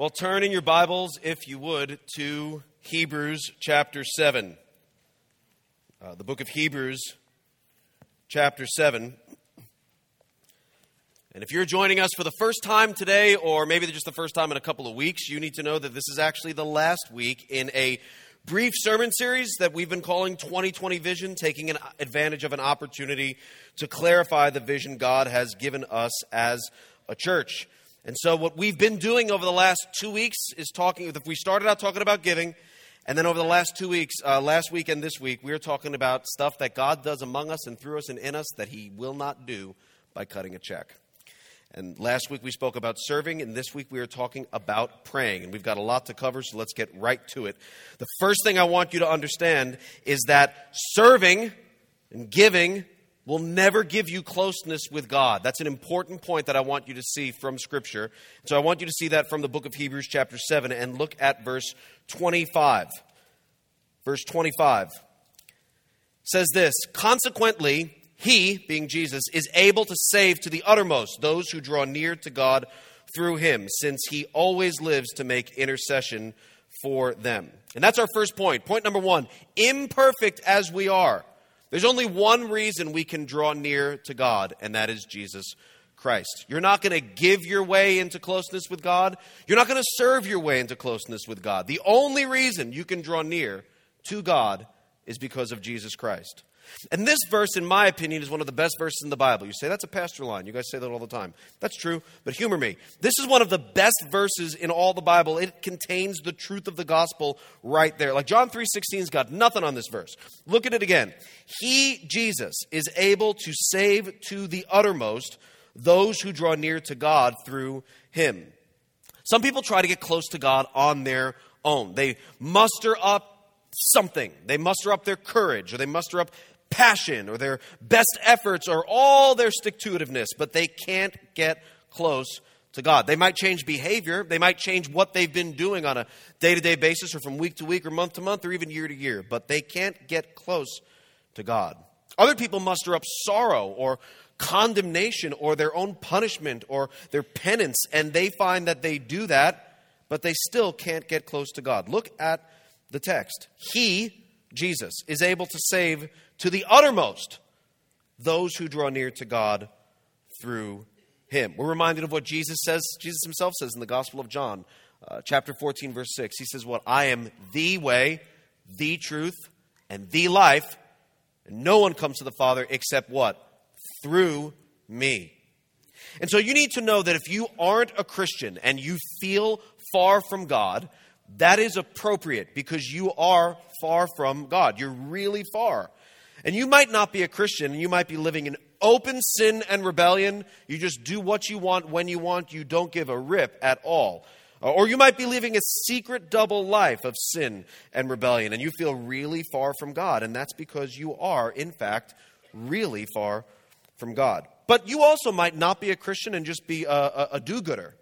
Well, turn in your Bibles, if you would, to Hebrews chapter 7. Uh, the book of Hebrews, chapter 7. And if you're joining us for the first time today, or maybe just the first time in a couple of weeks, you need to know that this is actually the last week in a brief sermon series that we've been calling 2020 Vision, taking an advantage of an opportunity to clarify the vision God has given us as a church. And so, what we've been doing over the last two weeks is talking. If we started out talking about giving, and then over the last two weeks, uh, last week and this week, we are talking about stuff that God does among us and through us and in us that He will not do by cutting a check. And last week we spoke about serving, and this week we are talking about praying. And we've got a lot to cover, so let's get right to it. The first thing I want you to understand is that serving and giving will never give you closeness with God. That's an important point that I want you to see from Scripture. So I want you to see that from the book of Hebrews, chapter 7, and look at verse 25. Verse 25 says this Consequently, he, being Jesus, is able to save to the uttermost those who draw near to God through him, since he always lives to make intercession for them. And that's our first point. Point number one imperfect as we are, there's only one reason we can draw near to God, and that is Jesus Christ. You're not going to give your way into closeness with God. You're not going to serve your way into closeness with God. The only reason you can draw near to God is because of Jesus Christ. And this verse, in my opinion, is one of the best verses in the Bible. You say that's a pastor line. You guys say that all the time. That's true, but humor me. This is one of the best verses in all the Bible. It contains the truth of the gospel right there. Like John 3:16's got nothing on this verse. Look at it again. He, Jesus, is able to save to the uttermost those who draw near to God through him. Some people try to get close to God on their own. They muster up something. They muster up their courage or they muster up passion or their best efforts or all their stick to itiveness, but they can't get close to God. They might change behavior, they might change what they've been doing on a day to day basis or from week to week or month to month or even year to year, but they can't get close to God. Other people muster up sorrow or condemnation or their own punishment or their penance, and they find that they do that, but they still can't get close to God. Look at the text. He, Jesus, is able to save to the uttermost those who draw near to God through him. We're reminded of what Jesus says, Jesus himself says in the Gospel of John, uh, chapter 14, verse 6. He says, What? I am the way, the truth, and the life. And no one comes to the Father except what? Through me. And so you need to know that if you aren't a Christian and you feel far from God, that is appropriate because you are far from God. You're really far. And you might not be a Christian, and you might be living in open sin and rebellion. You just do what you want when you want, you don't give a rip at all. Uh, or you might be living a secret double life of sin and rebellion, and you feel really far from God. And that's because you are, in fact, really far from God. But you also might not be a Christian and just be a, a, a do gooder.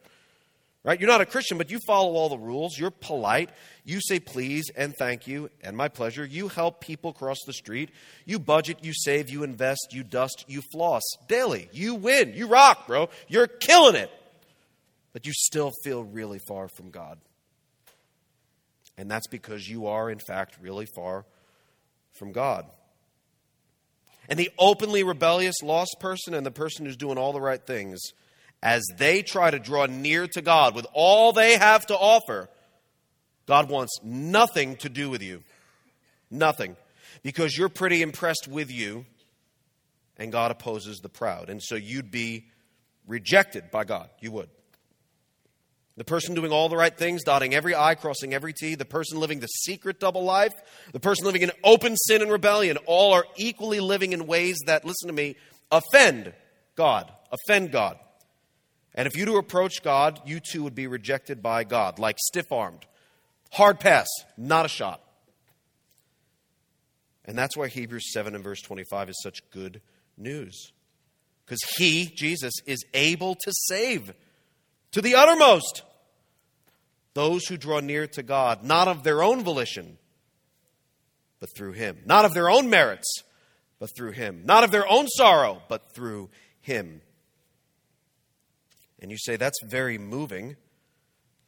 Right? You're not a Christian, but you follow all the rules. You're polite. You say please and thank you and my pleasure. You help people cross the street. You budget, you save, you invest, you dust, you floss daily. You win. You rock, bro. You're killing it. But you still feel really far from God. And that's because you are, in fact, really far from God. And the openly rebellious, lost person and the person who's doing all the right things as they try to draw near to God with all they have to offer, God wants nothing to do with you. Nothing. Because you're pretty impressed with you, and God opposes the proud. And so you'd be rejected by God. You would. The person doing all the right things, dotting every I, crossing every T, the person living the secret double life, the person living in open sin and rebellion, all are equally living in ways that, listen to me, offend God. Offend God. And if you to approach God, you too would be rejected by God, like stiff armed. Hard pass, not a shot. And that's why Hebrews 7 and verse 25 is such good news. Because he, Jesus, is able to save to the uttermost those who draw near to God, not of their own volition, but through him. Not of their own merits, but through him. Not of their own sorrow, but through him. And you say, that's very moving.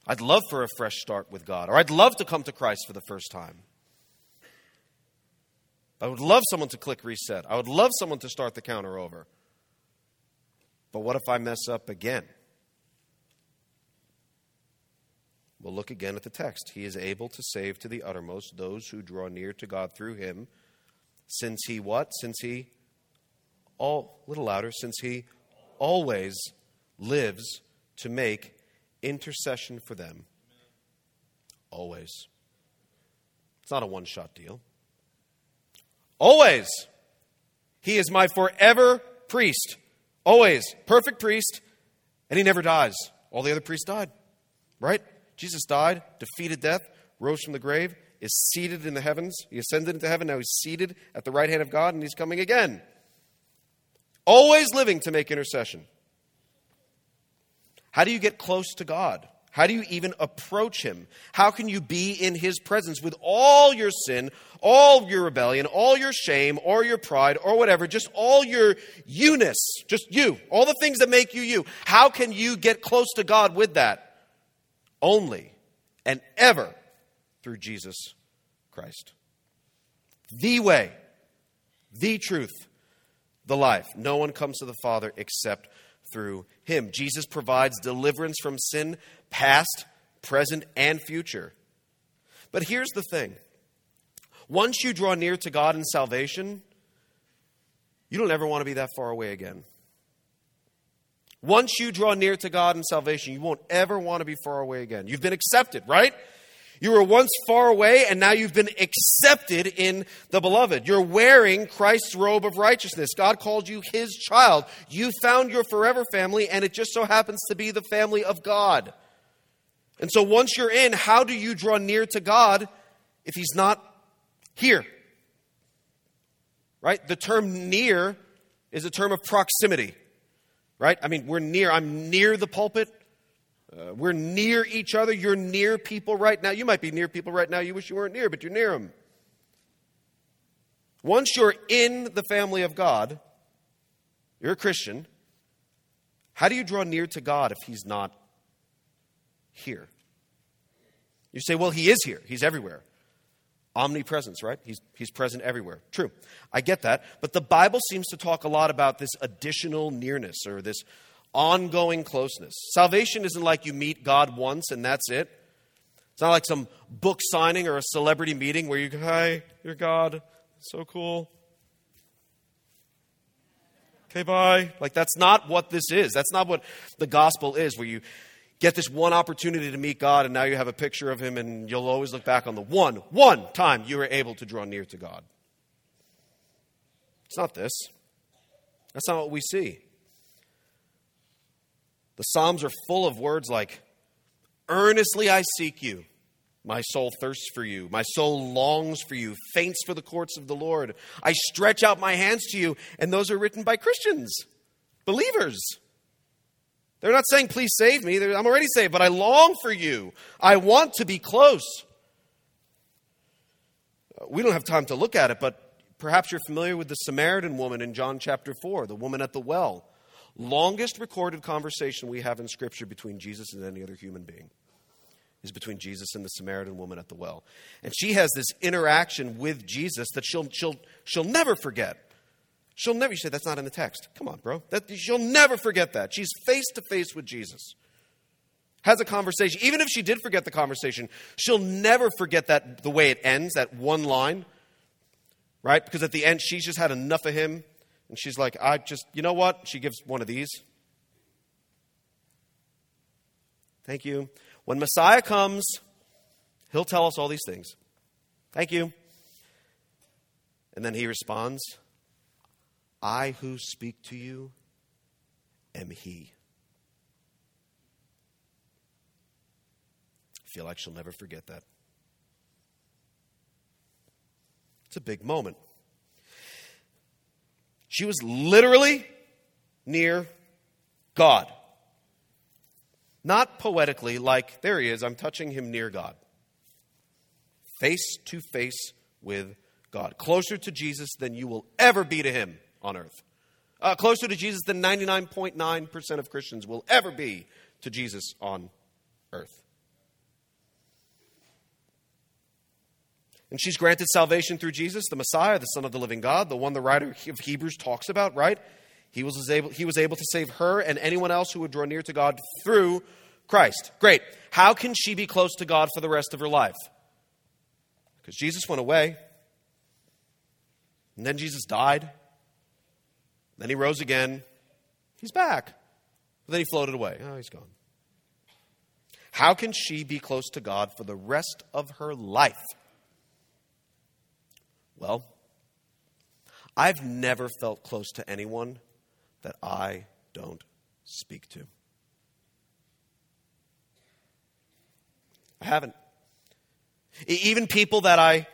I'd love for a fresh start with God, or I'd love to come to Christ for the first time. I would love someone to click reset. I would love someone to start the counter over. But what if I mess up again? We'll look again at the text. He is able to save to the uttermost those who draw near to God through him, since he what? Since he all a little louder, since he always lives to make intercession for them. Always. It's not a one shot deal. Always. He is my forever priest. Always. Perfect priest. And he never dies. All the other priests died. Right? Jesus died, defeated death, rose from the grave, is seated in the heavens. He ascended into heaven. Now he's seated at the right hand of God, and he's coming again. Always living to make intercession. How do you get close to God? How do you even approach Him? How can you be in His presence with all your sin, all your rebellion, all your shame, or your pride, or whatever, just all your you just you, all the things that make you you? How can you get close to God with that? Only and ever through Jesus Christ. The way, the truth, the life. No one comes to the Father except through him. Jesus provides deliverance from sin, past, present, and future. But here's the thing once you draw near to God in salvation, you don't ever want to be that far away again. Once you draw near to God in salvation, you won't ever want to be far away again. You've been accepted, right? You were once far away, and now you've been accepted in the beloved. You're wearing Christ's robe of righteousness. God called you his child. You found your forever family, and it just so happens to be the family of God. And so once you're in, how do you draw near to God if he's not here? Right? The term near is a term of proximity. Right? I mean, we're near. I'm near the pulpit. Uh, we're near each other. You're near people right now. You might be near people right now you wish you weren't near, but you're near them. Once you're in the family of God, you're a Christian. How do you draw near to God if He's not here? You say, well, He is here, He's everywhere. Omnipresence, right? He's, he's present everywhere. True. I get that. But the Bible seems to talk a lot about this additional nearness or this ongoing closeness. Salvation isn't like you meet God once and that's it. It's not like some book signing or a celebrity meeting where you go, Hi, you're God. So cool. Okay, bye. Like, that's not what this is. That's not what the gospel is, where you get this one opportunity to meet God and now you have a picture of Him and you'll always look back on the one, one time you were able to draw near to God. It's not this. That's not what we see. The Psalms are full of words like, Earnestly I seek you. My soul thirsts for you. My soul longs for you, faints for the courts of the Lord. I stretch out my hands to you. And those are written by Christians, believers. They're not saying, please save me. They're, I'm already saved, but I long for you. I want to be close. Uh, we don't have time to look at it, but perhaps you're familiar with the Samaritan woman in John chapter 4, the woman at the well longest recorded conversation we have in Scripture between Jesus and any other human being is between Jesus and the Samaritan woman at the well. And she has this interaction with Jesus that she'll, she'll, she'll never forget. She'll never, you say, that's not in the text. Come on, bro. That, she'll never forget that. She's face to face with Jesus. Has a conversation. Even if she did forget the conversation, she'll never forget that the way it ends, that one line, right? Because at the end, she's just had enough of him. And she's like, I just, you know what? She gives one of these. Thank you. When Messiah comes, he'll tell us all these things. Thank you. And then he responds, I who speak to you am he. I feel like she'll never forget that. It's a big moment. She was literally near God. Not poetically, like, there he is, I'm touching him near God. Face to face with God. Closer to Jesus than you will ever be to him on earth. Uh, closer to Jesus than 99.9% of Christians will ever be to Jesus on earth. And she's granted salvation through Jesus, the Messiah, the Son of the living God, the one the writer of Hebrews talks about, right? He was able, he was able to save her and anyone else who would draw near to God through Christ. Great. How can she be close to God for the rest of her life? Because Jesus went away. And then Jesus died. Then he rose again. He's back. But then he floated away. Oh, he's gone. How can she be close to God for the rest of her life? Well, I've never felt close to anyone that I don't speak to. I haven't. Even people that I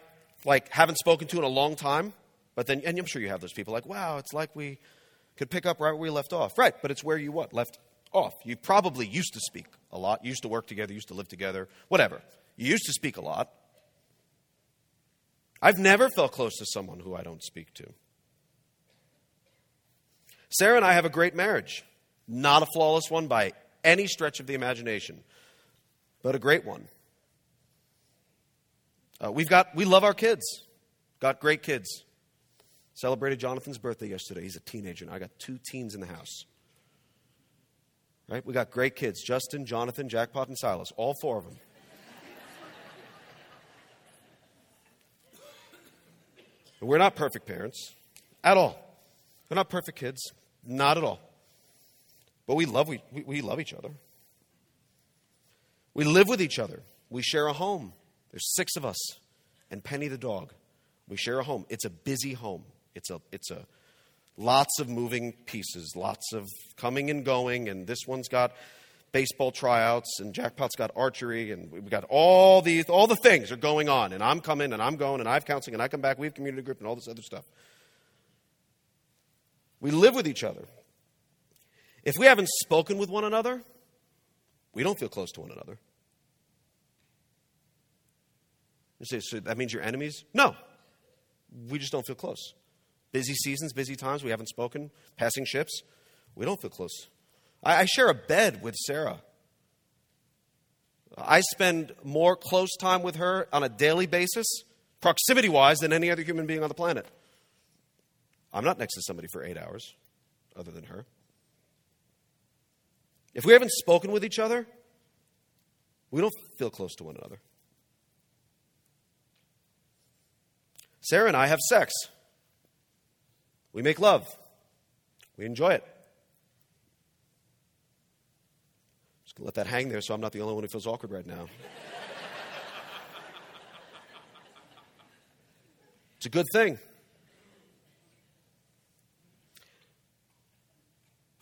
like haven't spoken to in a long time, but then and I'm sure you have those people like, wow, it's like we could pick up right where we left off. Right, but it's where you what? Left off. You probably used to speak a lot, you used to work together, used to live together, whatever. You used to speak a lot. I've never felt close to someone who I don't speak to. Sarah and I have a great marriage. Not a flawless one by any stretch of the imagination, but a great one. Uh, we've got, we love our kids. Got great kids. Celebrated Jonathan's birthday yesterday. He's a teenager, I got two teens in the house. Right? We got great kids Justin, Jonathan, Jackpot, and Silas. All four of them. We're not perfect parents at all. We're not perfect kids. Not at all. But we love, we, we love each other. We live with each other. We share a home. There's six of us and Penny the dog. We share a home. It's a busy home. It's a, it's a lots of moving pieces, lots of coming and going, and this one's got baseball tryouts, and Jackpot's got archery, and we've got all these, all the things are going on, and I'm coming, and I'm going, and I have counseling, and I come back, we have community group, and all this other stuff. We live with each other. If we haven't spoken with one another, we don't feel close to one another. You say, so that means you're enemies? No. We just don't feel close. Busy seasons, busy times, we haven't spoken, passing ships, we don't feel close. I, share a bed with Sarah. I spend more close time with her on a daily basis, proximity wise, than any other human being on the planet. I'm not next to somebody for eight hours other than her. If we haven't spoken with each other, we don't feel close to one another. Sarah and I have sex. We make love. We enjoy it. Just gonna let that hang there so I'm not the only one who feels awkward right now. it's a good thing.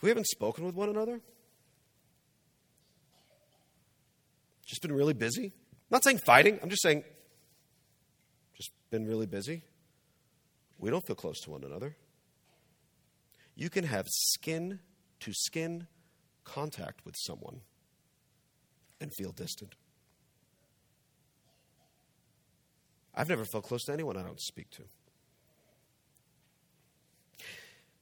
we haven't spoken with one another, just been really busy. I'm not saying fighting, I'm just saying just been really busy. We don't feel close to one another. You can have skin to skin contact with someone and feel distant. I've never felt close to anyone I don't speak to.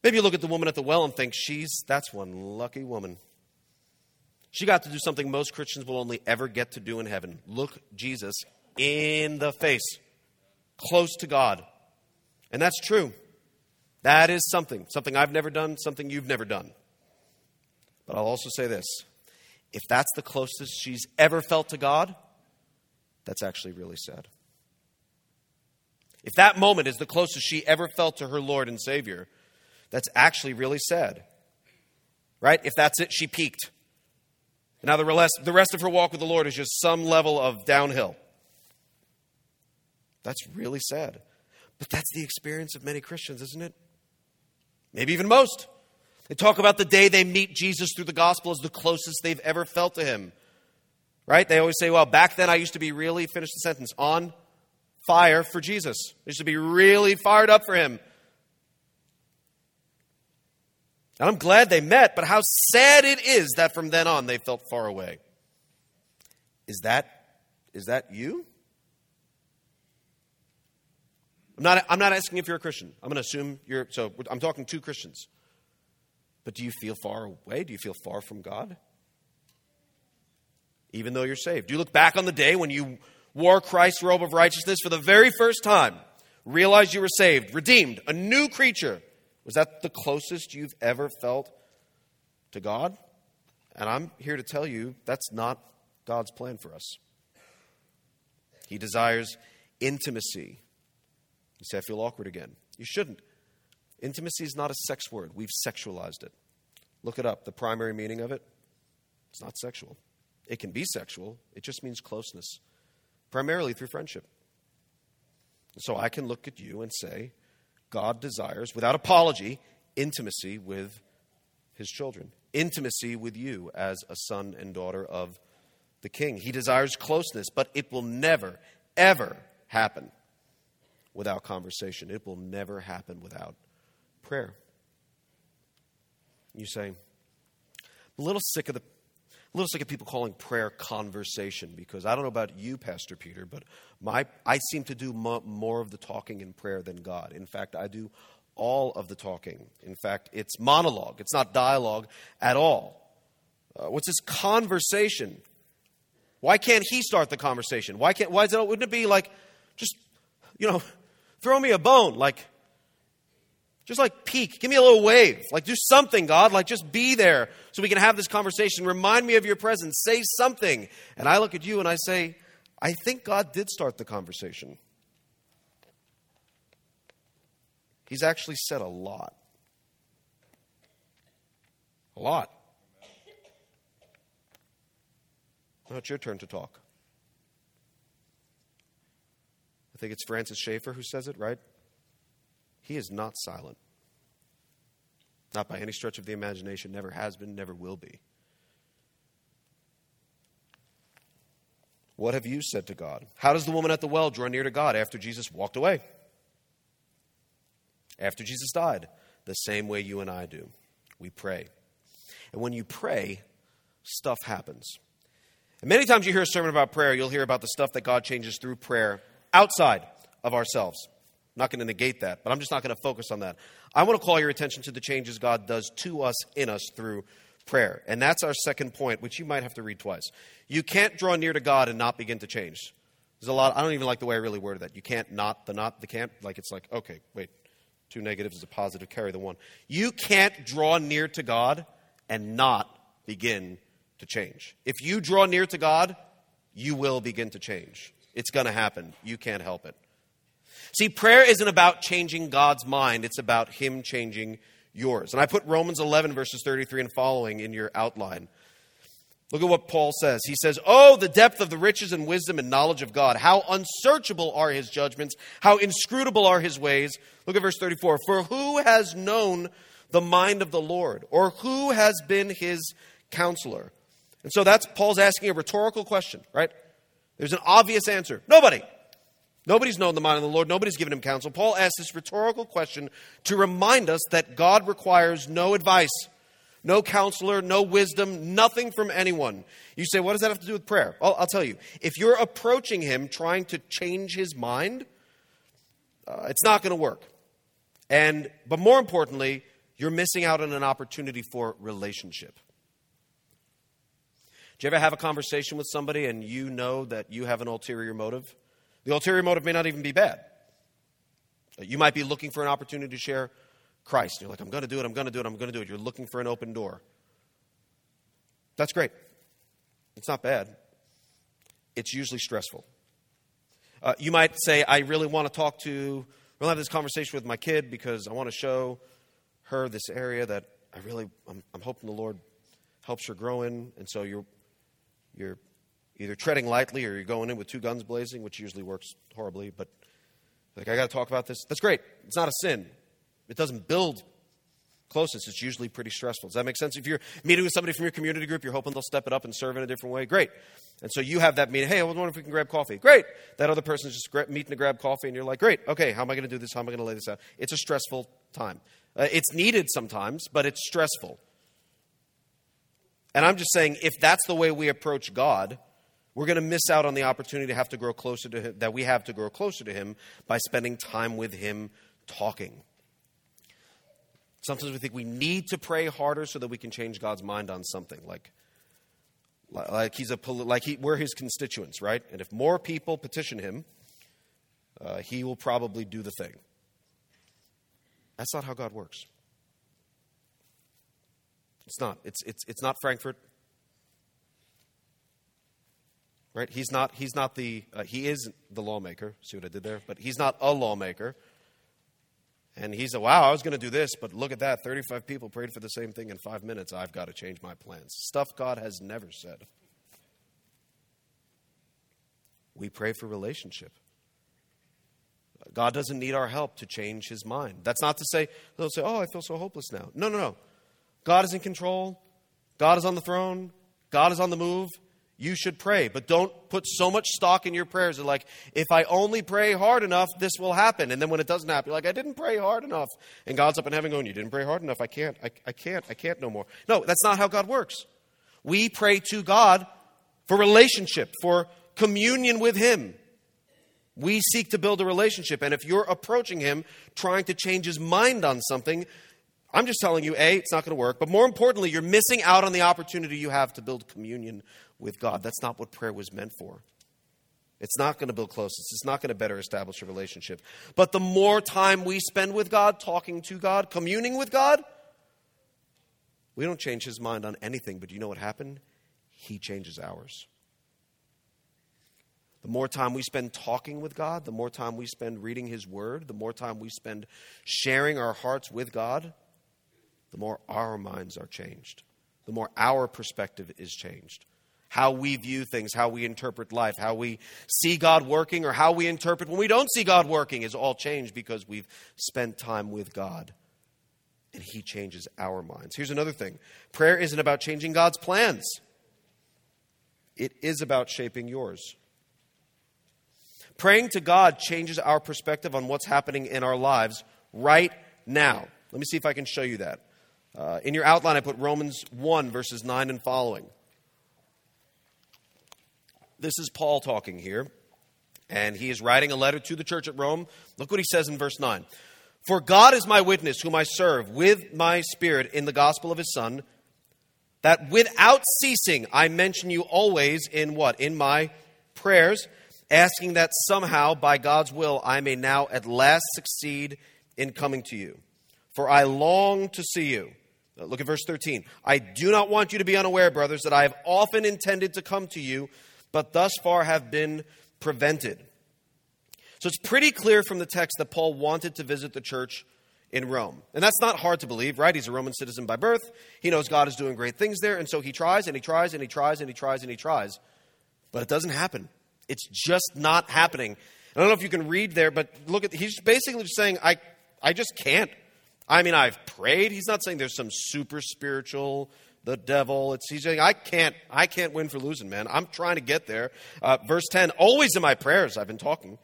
Maybe you look at the woman at the well and think, she's, that's one lucky woman. She got to do something most Christians will only ever get to do in heaven look Jesus in the face, close to God. And that's true. That is something, something I've never done, something you've never done. But I'll also say this if that's the closest she's ever felt to God, that's actually really sad. If that moment is the closest she ever felt to her Lord and Savior, that's actually really sad. Right? If that's it, she peaked. Now, the rest, the rest of her walk with the Lord is just some level of downhill. That's really sad. But that's the experience of many Christians, isn't it? Maybe even most. They talk about the day they meet Jesus through the gospel as the closest they've ever felt to him. Right? They always say, well, back then I used to be really, finish the sentence, on fire for Jesus. I used to be really fired up for him. And I'm glad they met, but how sad it is that from then on they felt far away. Is that, is that you? I'm not, I'm not asking if you're a Christian. I'm going to assume you're, so I'm talking to Christians. But do you feel far away? Do you feel far from God? Even though you're saved? Do you look back on the day when you wore Christ's robe of righteousness for the very first time, realized you were saved, redeemed, a new creature, was that the closest you've ever felt to God? And I'm here to tell you that's not God's plan for us. He desires intimacy. You say, I feel awkward again. You shouldn't. Intimacy is not a sex word, we've sexualized it. Look it up. The primary meaning of it, it's not sexual. It can be sexual, it just means closeness, primarily through friendship. So I can look at you and say, God desires, without apology, intimacy with his children, intimacy with you as a son and daughter of the king. He desires closeness, but it will never, ever happen without conversation. It will never happen without prayer. You say, I'm a little sick of the a little sick of people calling prayer conversation because I don't know about you, Pastor Peter, but my, I seem to do mo- more of the talking in prayer than God. In fact, I do all of the talking. In fact, it's monologue, it's not dialogue at all. Uh, what's this conversation? Why can't he start the conversation? Why can't, why is it, wouldn't it be like, just, you know, throw me a bone? Like, just like peek, give me a little wave. Like do something, God. Like just be there so we can have this conversation. Remind me of your presence. Say something. And I look at you and I say, I think God did start the conversation. He's actually said a lot. A lot. Now it's your turn to talk. I think it's Francis Schaeffer who says it, right? He is not silent. Not by any stretch of the imagination, never has been, never will be. What have you said to God? How does the woman at the well draw near to God after Jesus walked away? After Jesus died, the same way you and I do. We pray. And when you pray, stuff happens. And many times you hear a sermon about prayer, you'll hear about the stuff that God changes through prayer outside of ourselves. I'm not going to negate that, but I'm just not going to focus on that. I want to call your attention to the changes God does to us, in us, through prayer. And that's our second point, which you might have to read twice. You can't draw near to God and not begin to change. There's a lot, I don't even like the way I really worded that. You can't not, the not, the can't. Like it's like, okay, wait, two negatives is a positive, carry the one. You can't draw near to God and not begin to change. If you draw near to God, you will begin to change. It's going to happen. You can't help it. See, prayer isn't about changing God's mind, it's about Him changing yours. And I put Romans 11, verses 33 and following in your outline. Look at what Paul says. He says, Oh, the depth of the riches and wisdom and knowledge of God. How unsearchable are his judgments. How inscrutable are his ways. Look at verse 34. For who has known the mind of the Lord? Or who has been his counselor? And so that's Paul's asking a rhetorical question, right? There's an obvious answer. Nobody. Nobody's known the mind of the Lord. Nobody's given him counsel. Paul asks this rhetorical question to remind us that God requires no advice, no counselor, no wisdom, nothing from anyone. You say, what does that have to do with prayer? Well, I'll tell you. If you're approaching him trying to change his mind, uh, it's not going to work. And, but more importantly, you're missing out on an opportunity for relationship. Do you ever have a conversation with somebody and you know that you have an ulterior motive? The ulterior motive may not even be bad. You might be looking for an opportunity to share Christ. You're like, I'm going to do it, I'm going to do it, I'm going to do it. You're looking for an open door. That's great. It's not bad. It's usually stressful. Uh, you might say, I really want to talk to, we'll have this conversation with my kid because I want to show her this area that I really, I'm, I'm hoping the Lord helps her grow in. And so you're, you're either treading lightly or you're going in with two guns blazing, which usually works horribly. But like, I got to talk about this. That's great. It's not a sin. It doesn't build closeness. It's usually pretty stressful. Does that make sense? If you're meeting with somebody from your community group, you're hoping they'll step it up and serve in a different way. Great. And so you have that meeting. Hey, I was wondering if we can grab coffee. Great. That other person's just meeting to grab coffee, and you're like, great. Okay, how am I going to do this? How am I going to lay this out? It's a stressful time. Uh, it's needed sometimes, but it's stressful. And I'm just saying, if that's the way we approach God, we're going to miss out on the opportunity to have to grow closer to him, that we have to grow closer to him by spending time with him talking. Sometimes we think we need to pray harder so that we can change God's mind on something. Like, like he's a like he, we're his constituents, right? And if more people petition him, uh, he will probably do the thing. That's not how God works. It's not. It's, it's, it's not Frankfurt. Right? He's not, he's not the, uh, he is the lawmaker. See what I did there? But he's not a lawmaker. And he said, wow, I was going to do this, but look at that. 35 people prayed for the same thing in five minutes. I've got to change my plans. Stuff God has never said. We pray for relationship. God doesn't need our help to change his mind. That's not to say, they'll say, oh, I feel so hopeless now. No, no, no. God is in control. God is on the throne. God is on the move. You should pray, but don't put so much stock in your prayers. That like, if I only pray hard enough, this will happen. And then when it doesn't happen, you're like, I didn't pray hard enough. And God's up in heaven going, You didn't pray hard enough. I can't. I, I can't. I can't no more. No, that's not how God works. We pray to God for relationship, for communion with Him. We seek to build a relationship. And if you're approaching Him trying to change His mind on something, I'm just telling you, A, it's not going to work. But more importantly, you're missing out on the opportunity you have to build communion with God. That's not what prayer was meant for. It's not going to build closeness. It's not going to better establish a relationship. But the more time we spend with God, talking to God, communing with God, we don't change his mind on anything. But you know what happened? He changes ours. The more time we spend talking with God, the more time we spend reading his word, the more time we spend sharing our hearts with God, the more our minds are changed, the more our perspective is changed. How we view things, how we interpret life, how we see God working, or how we interpret when we don't see God working is all changed because we've spent time with God. And He changes our minds. Here's another thing prayer isn't about changing God's plans, it is about shaping yours. Praying to God changes our perspective on what's happening in our lives right now. Let me see if I can show you that. Uh, in your outline, I put Romans 1, verses 9 and following. This is Paul talking here, and he is writing a letter to the church at Rome. Look what he says in verse 9 For God is my witness, whom I serve with my spirit in the gospel of his Son, that without ceasing I mention you always in what? In my prayers, asking that somehow, by God's will, I may now at last succeed in coming to you. For I long to see you look at verse 13. I do not want you to be unaware, brothers, that I have often intended to come to you, but thus far have been prevented. So it's pretty clear from the text that Paul wanted to visit the church in Rome. And that's not hard to believe, right? He's a Roman citizen by birth. He knows God is doing great things there, and so he tries and he tries and he tries and he tries and he tries. But it doesn't happen. It's just not happening. I don't know if you can read there, but look at he's basically just saying, I, I just can't. I mean, I've prayed. He's not saying there's some super spiritual, the devil. It's, he's saying, I can't, I can't win for losing, man. I'm trying to get there. Uh, verse 10, always in my prayers, I've been talking.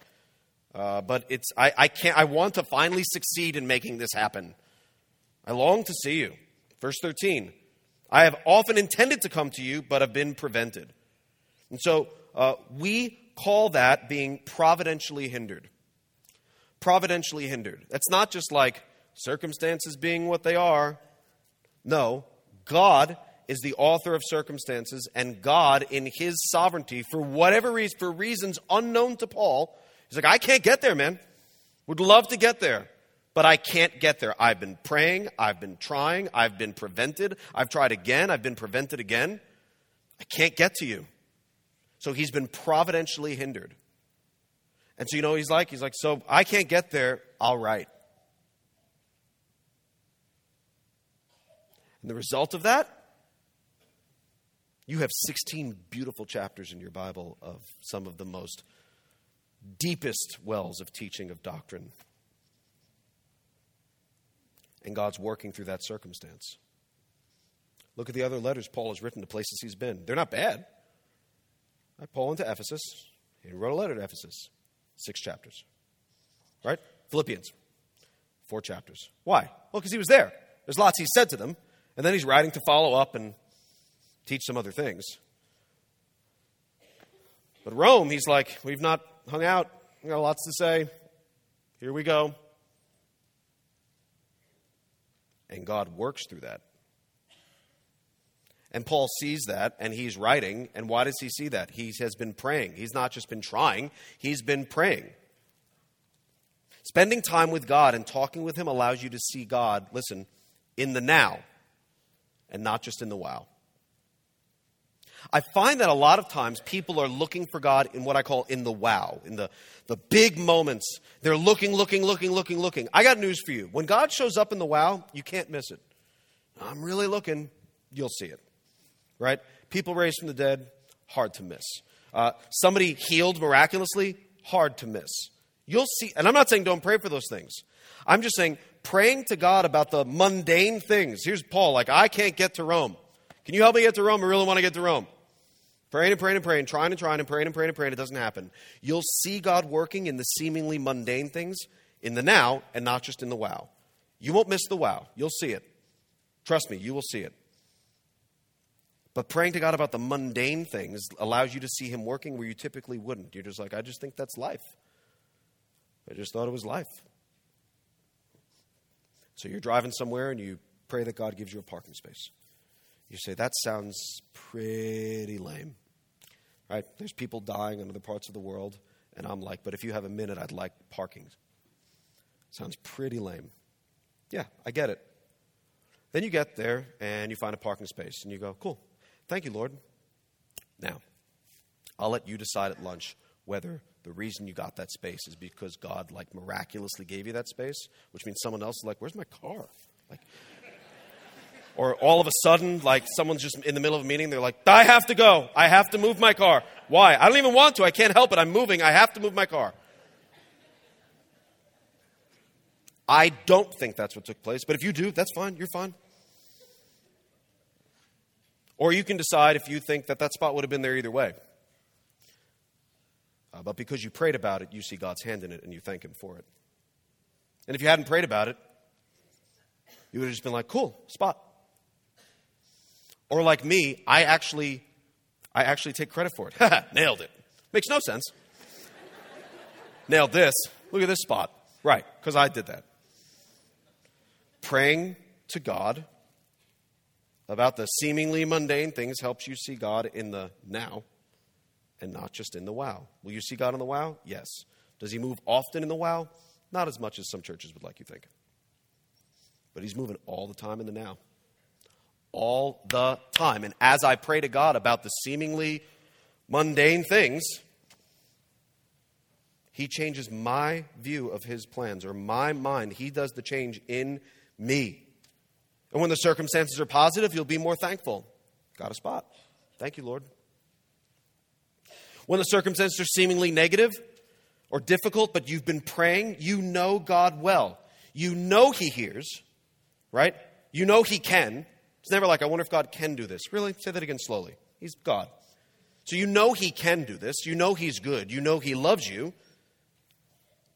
Uh, but it's, I, I can't, I want to finally succeed in making this happen. I long to see you. Verse 13, I have often intended to come to you, but have been prevented. And so uh, we call that being providentially hindered. Providentially hindered. That's not just like, circumstances being what they are. No, God is the author of circumstances, and God, in His sovereignty, for whatever reason, for reasons unknown to Paul, He's like, I can't get there, man. Would love to get there, but I can't get there. I've been praying, I've been trying, I've been prevented, I've tried again, I've been prevented again. I can't get to you. So He's been providentially hindered. And so, you know, He's like, He's like, so I can't get there, I'll write. And the result of that, you have 16 beautiful chapters in your Bible of some of the most deepest wells of teaching of doctrine. And God's working through that circumstance. Look at the other letters Paul has written to places he's been. They're not bad. I Paul went to Ephesus. He wrote a letter to Ephesus. Six chapters. Right? Philippians. Four chapters. Why? Well, because he was there. There's lots he said to them. And then he's writing to follow up and teach some other things. But Rome, he's like, we've not hung out. We got lots to say. Here we go. And God works through that. And Paul sees that and he's writing. And why does he see that? He has been praying. He's not just been trying, he's been praying. Spending time with God and talking with Him allows you to see God, listen, in the now and not just in the wow. I find that a lot of times people are looking for God in what I call in the wow, in the, the big moments. They're looking, looking, looking, looking, looking. I got news for you. When God shows up in the wow, you can't miss it. I'm really looking, you'll see it. Right? People raised from the dead, hard to miss. Uh, somebody healed miraculously, hard to miss. You'll see, and I'm not saying don't pray for those things. I'm just saying praying to God about the mundane things. Here's Paul, like, I can't get to Rome. Can you help me get to Rome? I really want to get to Rome. Praying and praying and praying, trying and trying and praying and praying and praying, it doesn't happen. You'll see God working in the seemingly mundane things in the now and not just in the wow. You won't miss the wow. You'll see it. Trust me, you will see it. But praying to God about the mundane things allows you to see Him working where you typically wouldn't. You're just like, I just think that's life. I just thought it was life. So you're driving somewhere and you pray that God gives you a parking space. You say, that sounds pretty lame. Right? There's people dying in other parts of the world, and I'm like, but if you have a minute, I'd like parking. Sounds pretty lame. Yeah, I get it. Then you get there and you find a parking space and you go, cool. Thank you, Lord. Now, I'll let you decide at lunch whether the reason you got that space is because God like miraculously gave you that space, which means someone else is like, "Where's my car?" Like, or all of a sudden, like someone's just in the middle of a meeting, they're like, "I have to go. I have to move my car. Why? I don't even want to. I can't help it. I'm moving. I have to move my car." I don't think that's what took place, but if you do, that's fine. You're fine. Or you can decide if you think that that spot would have been there either way. Uh, but because you prayed about it, you see God's hand in it and you thank Him for it. And if you hadn't prayed about it, you would have just been like, cool, spot. Or like me, I actually, I actually take credit for it. Nailed it. Makes no sense. Nailed this. Look at this spot. Right, because I did that. Praying to God about the seemingly mundane things helps you see God in the now and not just in the wow. Will you see God in the wow? Yes. Does he move often in the wow? Not as much as some churches would like you think. But he's moving all the time in the now. All the time. And as I pray to God about the seemingly mundane things, he changes my view of his plans or my mind. He does the change in me. And when the circumstances are positive, you'll be more thankful. Got a spot. Thank you, Lord. When the circumstances are seemingly negative or difficult, but you've been praying, you know God well. You know He hears, right? You know He can. It's never like, I wonder if God can do this. Really? Say that again slowly. He's God. So you know He can do this. You know He's good. You know He loves you.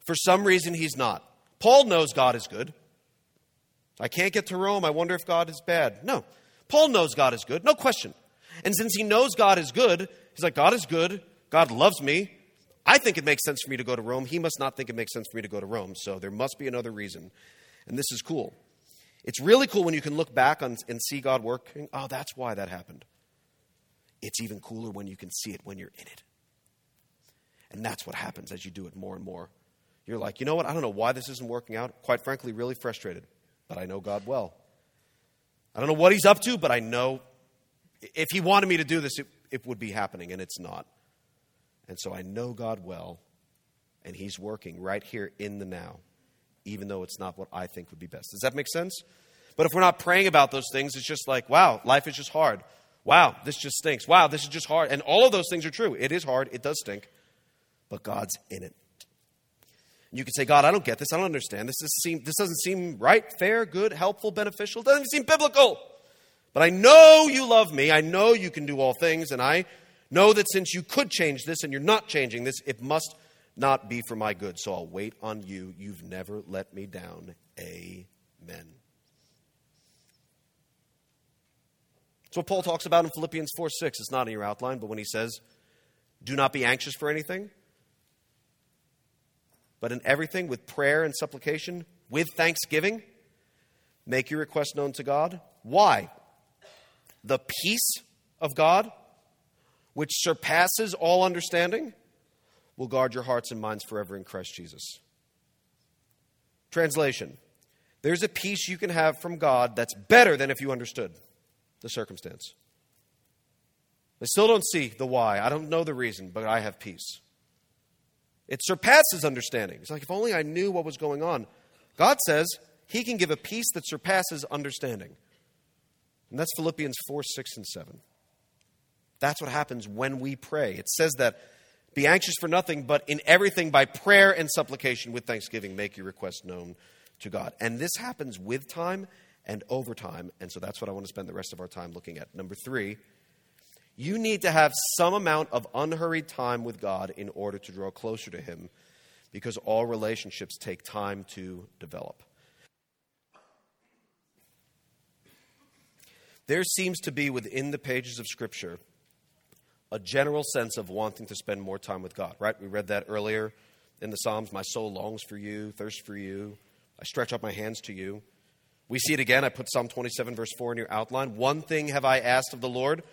For some reason, He's not. Paul knows God is good. I can't get to Rome. I wonder if God is bad. No. Paul knows God is good. No question. And since he knows God is good, he's like, God is good. God loves me. I think it makes sense for me to go to Rome. He must not think it makes sense for me to go to Rome. So there must be another reason. And this is cool. It's really cool when you can look back on, and see God working. Oh, that's why that happened. It's even cooler when you can see it when you're in it. And that's what happens as you do it more and more. You're like, you know what? I don't know why this isn't working out. Quite frankly, really frustrated. But I know God well. I don't know what He's up to, but I know if He wanted me to do this, it, it would be happening, and it's not. And so I know God well, and He's working right here in the now, even though it's not what I think would be best. Does that make sense? But if we're not praying about those things, it's just like, wow, life is just hard. Wow, this just stinks. Wow, this is just hard. And all of those things are true. It is hard, it does stink, but God's in it. You can say, God, I don't get this. I don't understand. This, doesn't seem, this doesn't seem right, fair, good, helpful, beneficial. It doesn't seem biblical. But I know you love me. I know you can do all things. And I Know that since you could change this and you're not changing this, it must not be for my good. So I'll wait on you. You've never let me down. Amen. That's what Paul talks about in Philippians 4 6. It's not in your outline, but when he says, Do not be anxious for anything, but in everything with prayer and supplication, with thanksgiving, make your request known to God. Why? the peace of God, which surpasses all understanding, will guard your hearts and minds forever in Christ Jesus. Translation There's a peace you can have from God that's better than if you understood the circumstance. I still don't see the why. I don't know the reason, but I have peace. It surpasses understanding. It's like if only I knew what was going on. God says He can give a peace that surpasses understanding. And that's Philippians 4, 6, and 7. That's what happens when we pray. It says that be anxious for nothing, but in everything by prayer and supplication with thanksgiving, make your request known to God. And this happens with time and over time. And so that's what I want to spend the rest of our time looking at. Number three, you need to have some amount of unhurried time with God in order to draw closer to Him because all relationships take time to develop. There seems to be within the pages of Scripture a general sense of wanting to spend more time with God, right? We read that earlier in the Psalms. My soul longs for you, thirsts for you. I stretch out my hands to you. We see it again. I put Psalm 27, verse 4 in your outline. One thing have I asked of the Lord,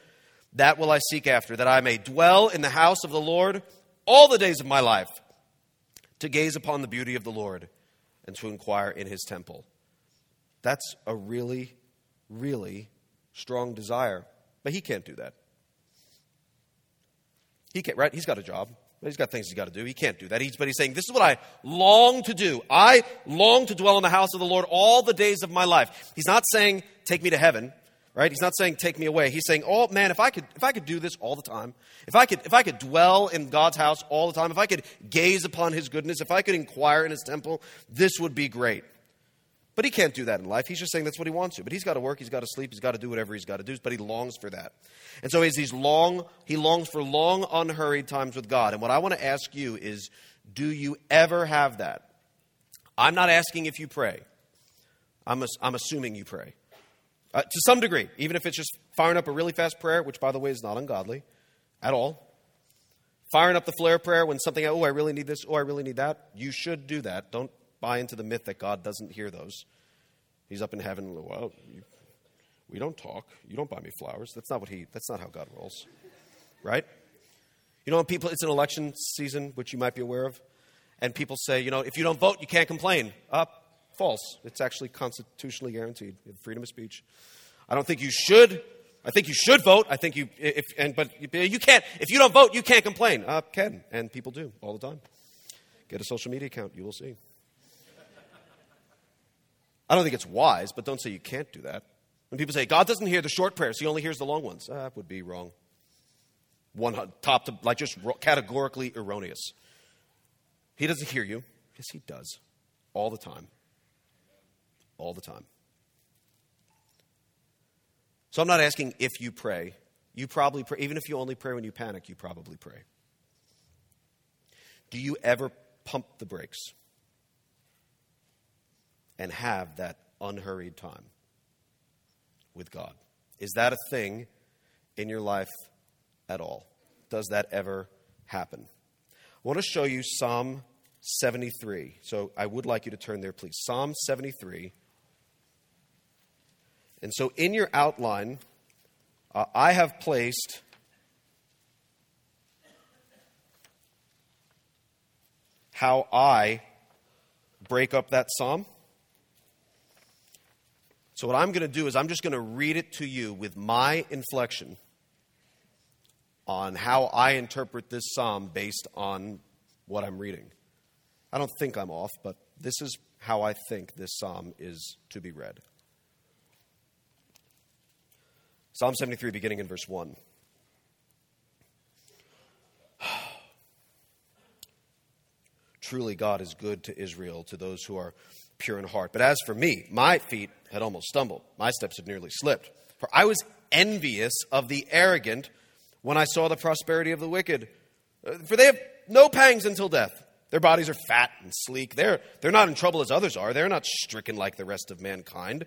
that will I seek after, that I may dwell in the house of the Lord all the days of my life, to gaze upon the beauty of the Lord and to inquire in his temple. That's a really, really strong desire. But he can't do that. He can't, right? He's got a job. He's got things he's got to do. He can't do that. He's, but he's saying, This is what I long to do. I long to dwell in the house of the Lord all the days of my life. He's not saying, Take me to heaven, right? He's not saying, Take me away. He's saying, Oh, man, if I could, if I could do this all the time, if I, could, if I could dwell in God's house all the time, if I could gaze upon his goodness, if I could inquire in his temple, this would be great. But he can't do that in life. He's just saying that's what he wants to. But he's got to work, he's got to sleep, he's got to do whatever he's got to do, but he longs for that. And so as he's long, he longs for long, unhurried times with God. And what I want to ask you is do you ever have that? I'm not asking if you pray, I'm, I'm assuming you pray. Uh, to some degree, even if it's just firing up a really fast prayer, which, by the way, is not ungodly at all. Firing up the flare prayer when something, oh, I really need this, oh, I really need that. You should do that. Don't buy into the myth that God doesn't hear those. He's up in heaven. Well, you, we don't talk. You don't buy me flowers. That's not what he. That's not how God rolls, right? You know, people, it's an election season, which you might be aware of, and people say, you know, if you don't vote, you can't complain. Uh, false. It's actually constitutionally guaranteed. Freedom of speech. I don't think you should. I think you should vote. I think you, if, and, but you can't, if you don't vote, you can't complain. Uh, can, and people do all the time. Get a social media account, you will see. I don't think it's wise, but don't say you can't do that. When people say, God doesn't hear the short prayers, he only hears the long ones, that would be wrong. One top to, like just categorically erroneous. He doesn't hear you. Yes, he does. All the time. All the time. So I'm not asking if you pray. You probably pray. Even if you only pray when you panic, you probably pray. Do you ever pump the brakes? And have that unhurried time with God? Is that a thing in your life at all? Does that ever happen? I want to show you Psalm 73. So I would like you to turn there, please. Psalm 73. And so in your outline, uh, I have placed how I break up that psalm. So, what I'm going to do is I'm just going to read it to you with my inflection on how I interpret this psalm based on what I'm reading. I don't think I'm off, but this is how I think this psalm is to be read. Psalm 73, beginning in verse 1. Truly, God is good to Israel, to those who are pure in heart. But as for me, my feet had almost stumbled. My steps had nearly slipped. For I was envious of the arrogant when I saw the prosperity of the wicked. Uh, for they have no pangs until death. Their bodies are fat and sleek. They're, they're not in trouble as others are. They're not stricken like the rest of mankind.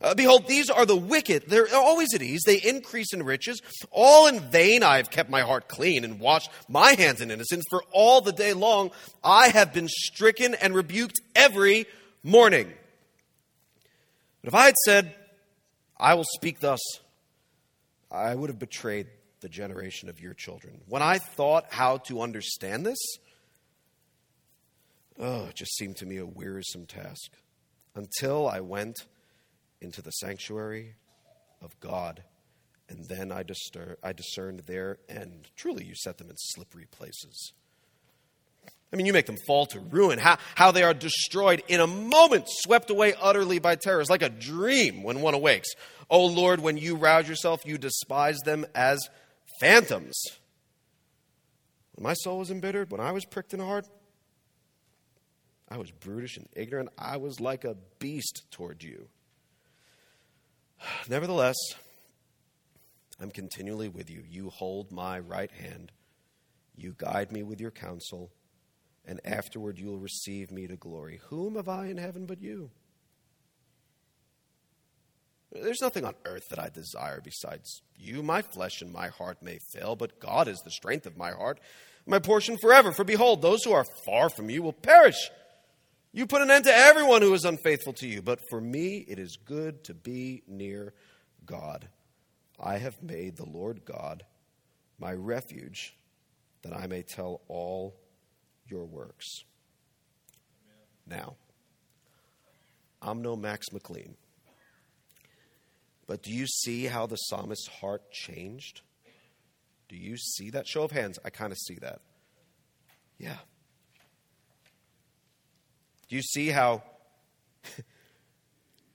Uh, behold, these are the wicked. They're always at ease. They increase in riches. All in vain I have kept my heart clean and washed my hands in innocence. For all the day long I have been stricken and rebuked every morning. But if I had said, I will speak thus, I would have betrayed the generation of your children. When I thought how to understand this, oh, it just seemed to me a wearisome task until I went into the sanctuary of God. And then I, I discerned their end. Truly, you set them in slippery places. I mean, you make them fall to ruin. How, how they are destroyed in a moment, swept away utterly by terrors, like a dream when one awakes. Oh Lord, when you rouse yourself, you despise them as phantoms. When my soul was embittered, when I was pricked in the heart, I was brutish and ignorant. I was like a beast toward you. Nevertheless, I'm continually with you. You hold my right hand. You guide me with your counsel, and afterward you will receive me to glory. Whom have I in heaven but you? There's nothing on earth that I desire besides you. My flesh and my heart may fail, but God is the strength of my heart, my portion forever. For behold, those who are far from you will perish. You put an end to everyone who is unfaithful to you. But for me, it is good to be near God. I have made the Lord God my refuge, that I may tell all your works. Now, I'm no Max McLean, but do you see how the psalmist's heart changed? Do you see that? Show of hands, I kind of see that. Yeah. Do you see how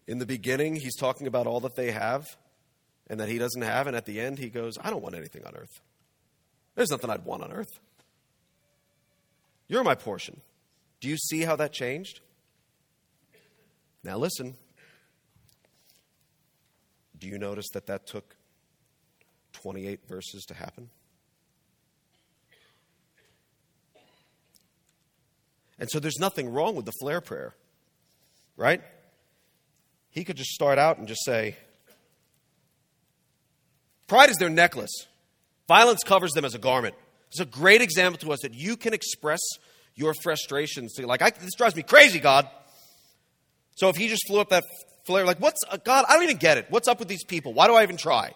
in the beginning he's talking about all that they have and that he doesn't have, and at the end he goes, I don't want anything on earth. There's nothing I'd want on earth. You're my portion. Do you see how that changed? Now listen. Do you notice that that took 28 verses to happen? And so there's nothing wrong with the flare prayer, right? He could just start out and just say, Pride is their necklace. Violence covers them as a garment. It's a great example to us that you can express your frustrations to, like, I, this drives me crazy, God. So if he just flew up that flare, like, what's, uh, God, I don't even get it. What's up with these people? Why do I even try?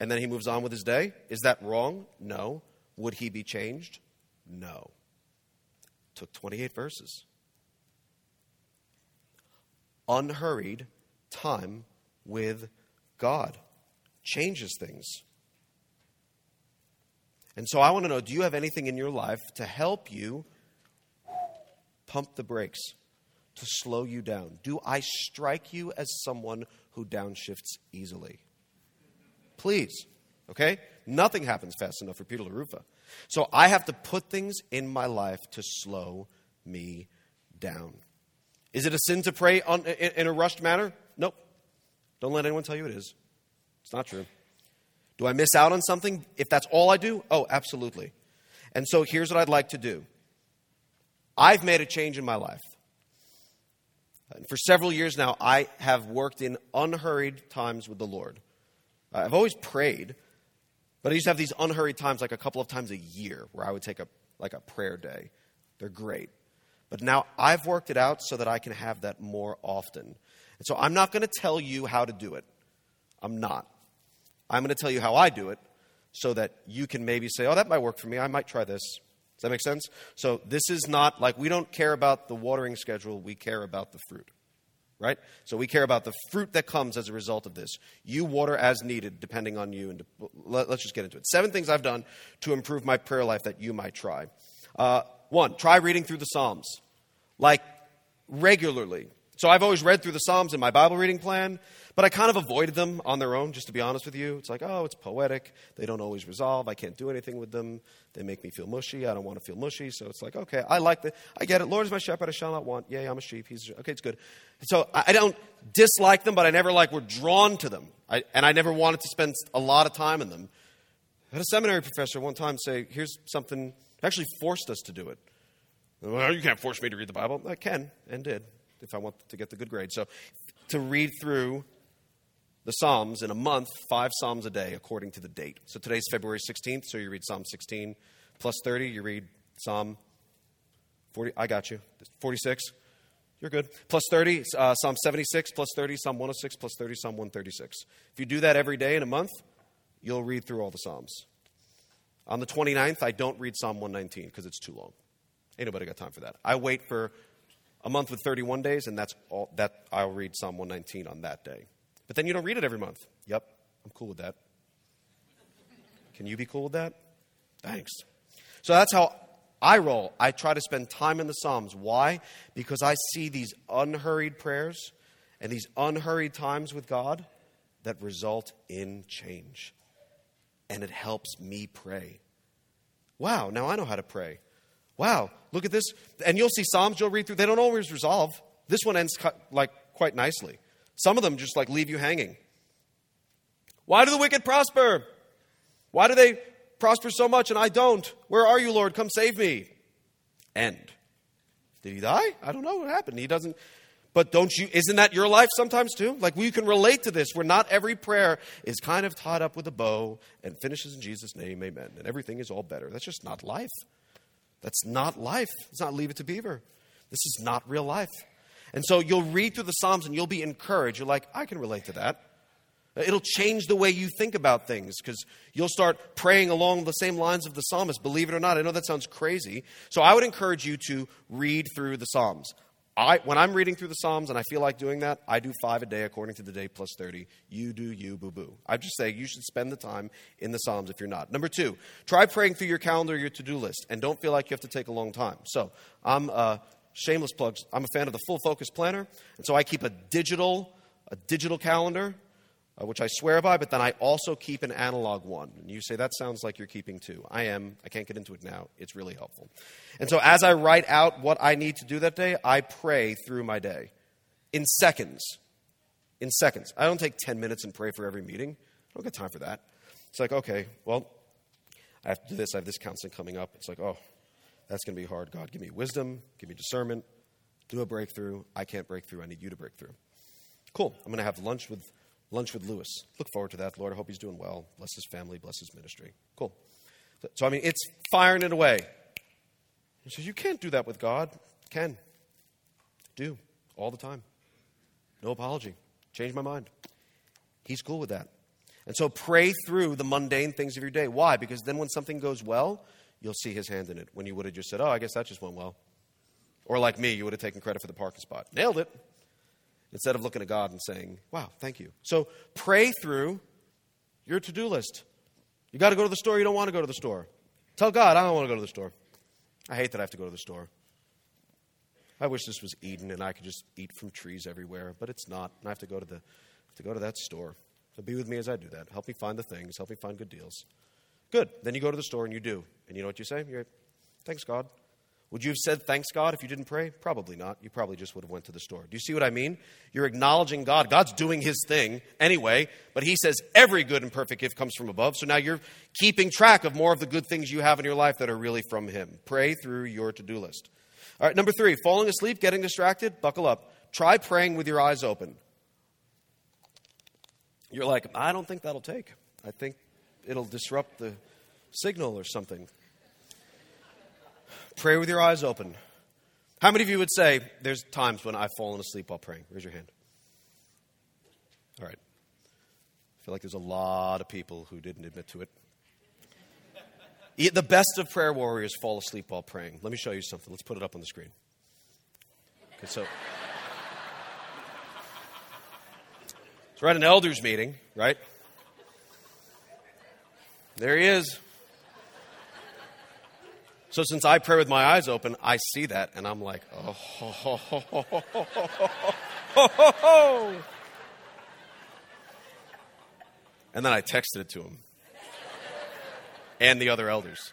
And then he moves on with his day. Is that wrong? No. Would he be changed? No. Took 28 verses. Unhurried time with God changes things. And so I want to know do you have anything in your life to help you pump the brakes, to slow you down? Do I strike you as someone who downshifts easily? Please, okay? Nothing happens fast enough for Peter LaRuffa. So I have to put things in my life to slow me down. Is it a sin to pray on, in, in a rushed manner? Nope. Don't let anyone tell you it is. It's not true. Do I miss out on something if that's all I do? Oh, absolutely. And so here's what I'd like to do I've made a change in my life. And For several years now, I have worked in unhurried times with the Lord. I've always prayed, but I used to have these unhurried times like a couple of times a year where I would take a like a prayer day. They're great. But now I've worked it out so that I can have that more often. And so I'm not going to tell you how to do it. I'm not. I'm going to tell you how I do it so that you can maybe say, oh, that might work for me. I might try this. Does that make sense? So this is not like we don't care about the watering schedule, we care about the fruit right? So we care about the fruit that comes as a result of this. You water as needed, depending on you. And let, us just get into it. Seven things I've done to improve my prayer life that you might try. Uh, one, try reading through the Psalms, like regularly. So I've always read through the Psalms in my Bible reading plan, but I kind of avoided them on their own, just to be honest with you. It's like, oh, it's poetic. They don't always resolve. I can't do anything with them. They make me feel mushy. I don't want to feel mushy. So it's like, okay, I like the, I get it. Lord is my shepherd. I shall not want. Yea, I'm a sheep. He's, okay, it's good. So I don't dislike them, but I never like were drawn to them. I, and I never wanted to spend a lot of time in them. I had a seminary professor one time say, here's something, actually forced us to do it. Well, you can't force me to read the Bible. I can and did if I want to get the good grade. So to read through the Psalms in a month, five Psalms a day according to the date. So today's February 16th, so you read Psalm 16 plus 30, you read Psalm 40. I got you. 46. You're good. Plus 30, uh, Psalm 76 plus 30, Psalm 106 plus 30, Psalm 136. If you do that every day in a month, you'll read through all the Psalms. On the 29th, I don't read Psalm 119 because it's too long. Ain't nobody got time for that. I wait for a month with 31 days, and that's all that I'll read Psalm 119 on that day. But then you don't read it every month. Yep, I'm cool with that. Can you be cool with that? Thanks. So that's how I roll. I try to spend time in the Psalms. Why? Because I see these unhurried prayers and these unhurried times with God that result in change. And it helps me pray. Wow, now I know how to pray. Wow, look at this. And you'll see Psalms you'll read through, they don't always resolve. This one ends like quite nicely. Some of them just like leave you hanging. Why do the wicked prosper? Why do they prosper so much and I don't? Where are you, Lord? Come save me. End. Did he die? I don't know what happened. He doesn't. But don't you, isn't that your life sometimes too? Like we can relate to this, where not every prayer is kind of tied up with a bow and finishes in Jesus' name, amen, and everything is all better. That's just not life. That's not life. It's not Leave It to Beaver. This is not real life. And so you'll read through the Psalms and you'll be encouraged. You're like, I can relate to that. It'll change the way you think about things because you'll start praying along the same lines of the psalmist, believe it or not. I know that sounds crazy. So I would encourage you to read through the Psalms. I, when I'm reading through the Psalms and I feel like doing that, I do five a day according to the day plus 30. You do you, boo boo. I just say you should spend the time in the Psalms if you're not. Number two, try praying through your calendar, your to do list, and don't feel like you have to take a long time. So I'm uh, shameless plugs. I'm a fan of the Full Focus Planner, and so I keep a digital, a digital calendar uh, which I swear by, but then I also keep an analog one. And you say, that sounds like you're keeping two. I am. I can't get into it now. It's really helpful. And so as I write out what I need to do that day, I pray through my day in seconds. In seconds. I don't take 10 minutes and pray for every meeting. I don't get time for that. It's like, okay, well, I have to do this. I have this counseling coming up. It's like, oh, that's going to be hard. God, give me wisdom, give me discernment, do a breakthrough. I can't break through. I need you to break through. Cool. I'm going to have lunch with lunch with Lewis. Look forward to that. Lord, I hope he's doing well. Bless his family, bless his ministry. Cool. So, I mean, it's firing it away. He says, You can't do that with God. Can. Do. All the time. No apology. Change my mind. He's cool with that. And so pray through the mundane things of your day. Why? Because then when something goes well, you'll see his hand in it. When you would have just said, Oh, I guess that just went well. Or like me, you would have taken credit for the parking spot. Nailed it instead of looking at God and saying, Wow, thank you. So pray through your to do list. You got to go to the store, you don't want to go to the store. Tell God, I don't want to go to the store. I hate that I have to go to the store. I wish this was Eden and I could just eat from trees everywhere, but it's not. And I have to go to the to go to that store. So be with me as I do that. Help me find the things, help me find good deals. Good. Then you go to the store and you do. And you know what you say? You're thanks God. Would you have said thanks God if you didn't pray? Probably not. You probably just would have went to the store. Do you see what I mean? You're acknowledging God. God's doing his thing anyway, but he says every good and perfect gift comes from above. So now you're keeping track of more of the good things you have in your life that are really from him. Pray through your to-do list. All right, number 3, falling asleep, getting distracted, buckle up. Try praying with your eyes open. You're like, I don't think that'll take. I think it'll disrupt the signal or something. Pray with your eyes open. How many of you would say, There's times when I've fallen asleep while praying? Raise your hand. All right. I feel like there's a lot of people who didn't admit to it. The best of prayer warriors fall asleep while praying. Let me show you something. Let's put it up on the screen. Okay, so. We're at an elders meeting, right? There he is. So since I pray with my eyes open, I see that and I'm like, oh, ho, ho, ho, And then I texted it to him and the other elders.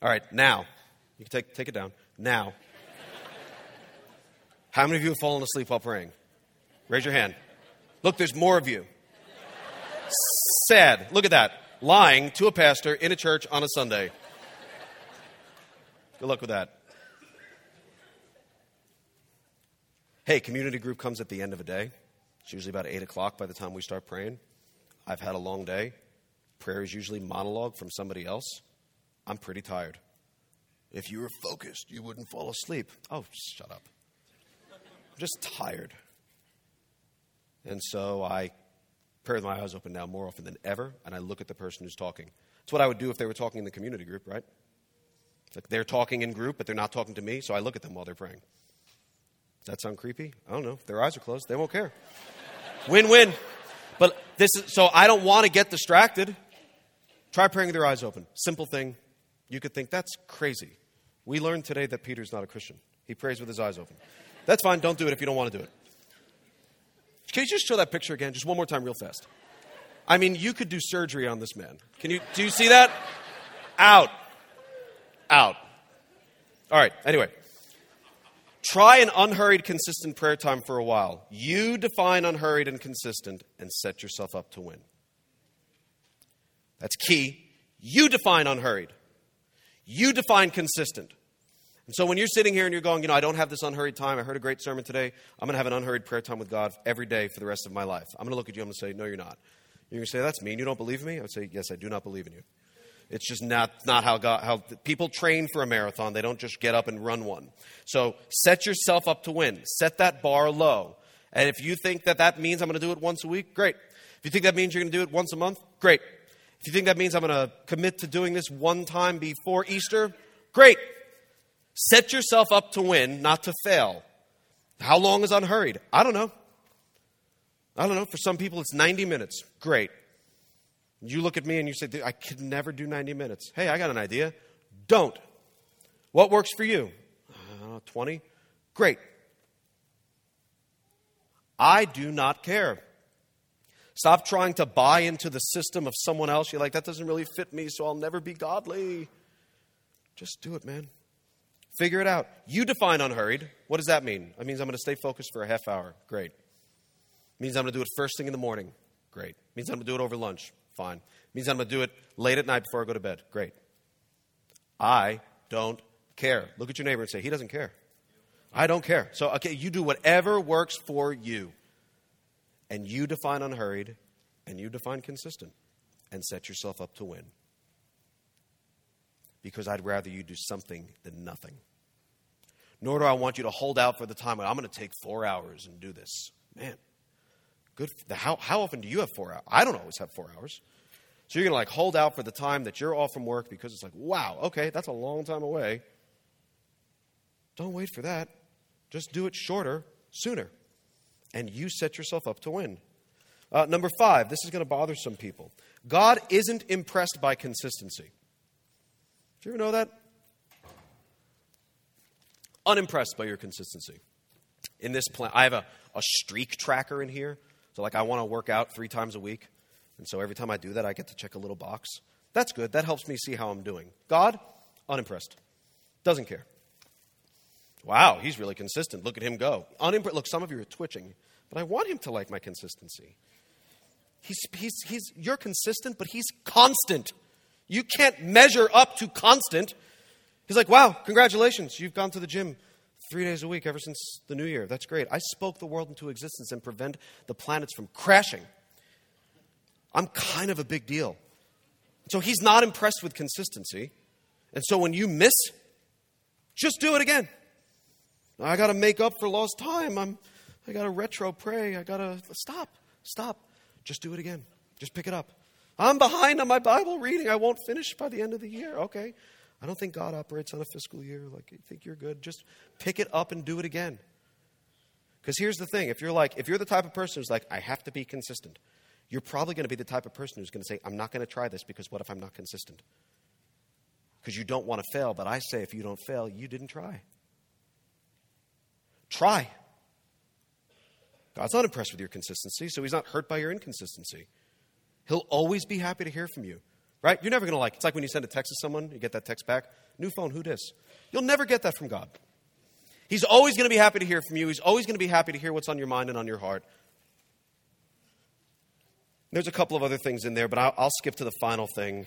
All right, now. You can take, take it down. Now. How many of you have fallen asleep while praying? Raise your hand. Look, there's more of you. Sad. Look at that. Lying to a pastor in a church on a Sunday. Good luck with that. Hey, community group comes at the end of a day. It's usually about 8 o'clock by the time we start praying. I've had a long day. Prayer is usually monologue from somebody else. I'm pretty tired. If you were focused, you wouldn't fall asleep. Oh, shut up. I'm just tired. And so I pray with my eyes open now more often than ever, and I look at the person who's talking. It's what I would do if they were talking in the community group, right? Like they're talking in group, but they're not talking to me, so I look at them while they're praying. Does that sound creepy? I don't know. If their eyes are closed, they won't care. win win. But this is so I don't want to get distracted. Try praying with your eyes open. Simple thing. You could think that's crazy. We learned today that Peter's not a Christian. He prays with his eyes open. That's fine. Don't do it if you don't want to do it. Can you just show that picture again, just one more time, real fast? I mean, you could do surgery on this man. Can you? Do you see that? Out. Out. All right. Anyway, try an unhurried, consistent prayer time for a while. You define unhurried and consistent, and set yourself up to win. That's key. You define unhurried. You define consistent. So when you're sitting here and you're going, you know, I don't have this unhurried time. I heard a great sermon today. I'm going to have an unhurried prayer time with God every day for the rest of my life. I'm going to look at you. I'm going to say, no, you're not. You're going to say, that's mean. You don't believe me? I would say, yes, I do not believe in you. It's just not, not how, God, how people train for a marathon. They don't just get up and run one. So set yourself up to win. Set that bar low. And if you think that that means I'm going to do it once a week, great. If you think that means you're going to do it once a month, great. If you think that means I'm going to commit to doing this one time before Easter, great. Set yourself up to win, not to fail. How long is unhurried? I don't know. I don't know. For some people, it's 90 minutes. Great. You look at me and you say, I could never do 90 minutes. Hey, I got an idea. Don't. What works for you? Uh, 20? Great. I do not care. Stop trying to buy into the system of someone else. You're like, that doesn't really fit me, so I'll never be godly. Just do it, man. Figure it out. You define unhurried. What does that mean? It means I'm going to stay focused for a half hour. Great. It means I'm going to do it first thing in the morning. Great. It means I'm going to do it over lunch. Fine. It means I'm going to do it late at night before I go to bed. Great. I don't care. Look at your neighbor and say, he doesn't care. I don't care. So, okay, you do whatever works for you. And you define unhurried and you define consistent and set yourself up to win because I'd rather you do something than nothing. Nor do I want you to hold out for the time. when I'm going to take four hours and do this. Man, good. How, how often do you have four hours? I don't always have four hours. So you're going to like hold out for the time that you're off from work because it's like, wow, okay, that's a long time away. Don't wait for that. Just do it shorter, sooner. And you set yourself up to win. Uh, number five, this is going to bother some people. God isn't impressed by consistency. Do you ever know that? Unimpressed by your consistency. In this plan, I have a, a streak tracker in here. So, like, I want to work out three times a week. And so every time I do that, I get to check a little box. That's good. That helps me see how I'm doing. God, unimpressed. Doesn't care. Wow, he's really consistent. Look at him go. Unimpre- Look, some of you are twitching, but I want him to like my consistency. He's, he's, he's, you're consistent, but he's constant. You can't measure up to constant. He's like, wow, congratulations. You've gone to the gym three days a week ever since the new year. That's great. I spoke the world into existence and prevent the planets from crashing. I'm kind of a big deal. So he's not impressed with consistency. And so when you miss, just do it again. I got to make up for lost time. I'm, I got to retro pray. I got to stop, stop. Just do it again. Just pick it up. I'm behind on my Bible reading. I won't finish by the end of the year. Okay. I don't think God operates on a fiscal year. Like, you think you're good. Just pick it up and do it again. Because here's the thing if you're like, if you're the type of person who's like, I have to be consistent, you're probably going to be the type of person who's going to say, I'm not going to try this because what if I'm not consistent? Because you don't want to fail. But I say, if you don't fail, you didn't try. Try. God's not impressed with your consistency, so he's not hurt by your inconsistency. He'll always be happy to hear from you. Right? You're never going to like it's like when you send a text to someone, you get that text back, new phone, who dis? You'll never get that from God. He's always going to be happy to hear from you. He's always going to be happy to hear what's on your mind and on your heart. There's a couple of other things in there, but I'll, I'll skip to the final thing.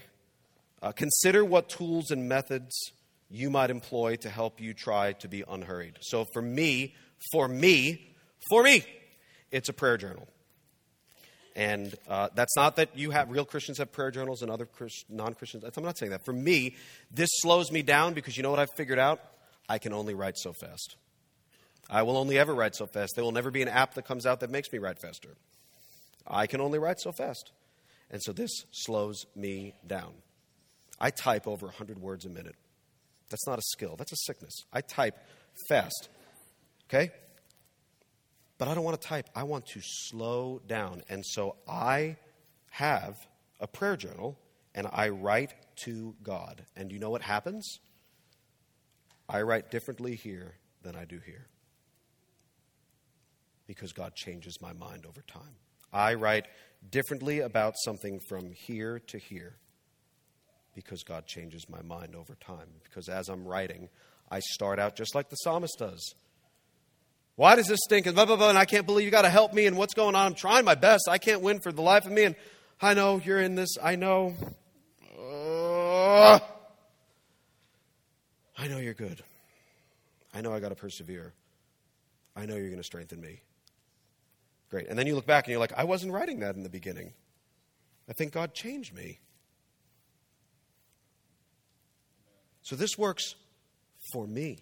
Uh, consider what tools and methods you might employ to help you try to be unhurried. So for me, for me, for me, it's a prayer journal. And uh, that's not that you have real Christians have prayer journals and other Christ, non-Christians. I'm not saying that. For me, this slows me down because you know what I've figured out? I can only write so fast. I will only ever write so fast. There will never be an app that comes out that makes me write faster. I can only write so fast. And so this slows me down. I type over 100 words a minute. That's not a skill, that's a sickness. I type fast. Okay? But I don't want to type. I want to slow down. And so I have a prayer journal and I write to God. And you know what happens? I write differently here than I do here. Because God changes my mind over time. I write differently about something from here to here because God changes my mind over time. Because as I'm writing, I start out just like the psalmist does. Why does this stink? And blah, blah, blah. And I can't believe you got to help me. And what's going on? I'm trying my best. I can't win for the life of me. And I know you're in this. I know. Uh, I know you're good. I know I got to persevere. I know you're going to strengthen me. Great. And then you look back and you're like, I wasn't writing that in the beginning. I think God changed me. So this works for me.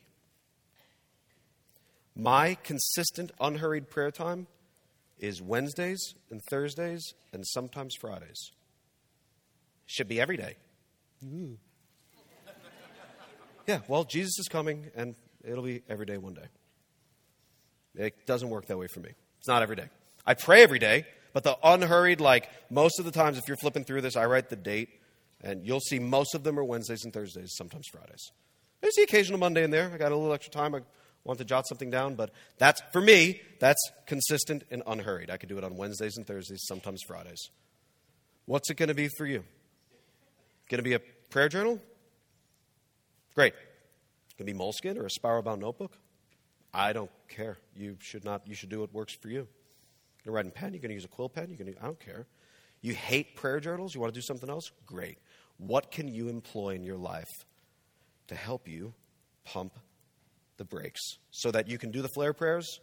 My consistent, unhurried prayer time is Wednesdays and Thursdays and sometimes Fridays. Should be every day. Mm. Yeah, well, Jesus is coming and it'll be every day one day. It doesn't work that way for me. It's not every day. I pray every day, but the unhurried, like most of the times, if you're flipping through this, I write the date, and you'll see most of them are Wednesdays and Thursdays, sometimes Fridays. There's the occasional Monday in there. I got a little extra time. I want to jot something down, but that's, for me, that's consistent and unhurried. I could do it on Wednesdays and Thursdays, sometimes Fridays. What's it going to be for you? Going to be a prayer journal? Great. Going to be Moleskine or a spiral bound notebook? I don't care. You should not. You should do what works for you. You're going to write in pen. You're going to use a quill pen. You're going to. I don't care. You hate prayer journals. You want to do something else? Great. What can you employ in your life to help you pump the brakes so that you can do the flare prayers,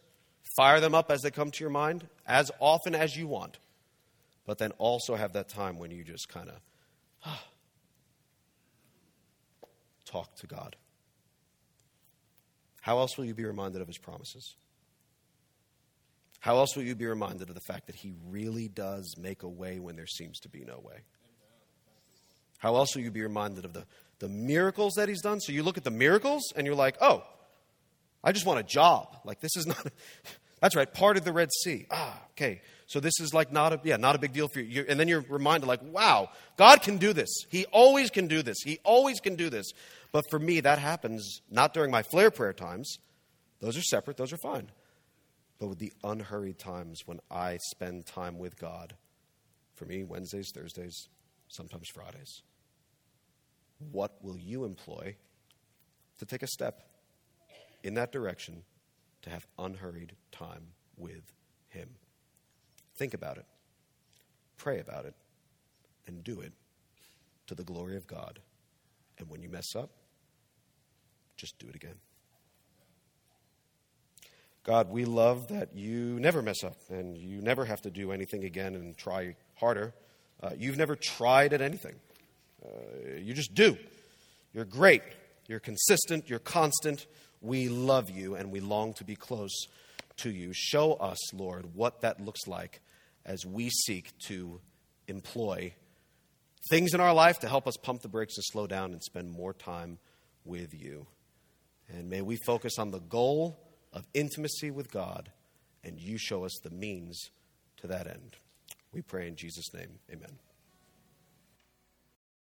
fire them up as they come to your mind as often as you want, but then also have that time when you just kind of ah, talk to God. How else will you be reminded of his promises? How else will you be reminded of the fact that he really does make a way when there seems to be no way? How else will you be reminded of the, the miracles that he's done? So you look at the miracles and you're like, oh, I just want a job. Like, this is not, that's right, part of the Red Sea. Ah, okay. So this is like not a, yeah, not a big deal for you. And then you're reminded, like, wow, God can do this. He always can do this. He always can do this. But for me, that happens not during my flare prayer times. Those are separate, those are fine. But with the unhurried times when I spend time with God. For me, Wednesdays, Thursdays, sometimes Fridays. What will you employ to take a step in that direction to have unhurried time with Him? Think about it, pray about it, and do it to the glory of God. And when you mess up, just do it again. God, we love that you never mess up and you never have to do anything again and try harder. Uh, you've never tried at anything. Uh, you just do. You're great. You're consistent. You're constant. We love you and we long to be close to you. Show us, Lord, what that looks like as we seek to employ things in our life to help us pump the brakes and slow down and spend more time with you. And may we focus on the goal of intimacy with God, and you show us the means to that end. We pray in Jesus' name. Amen.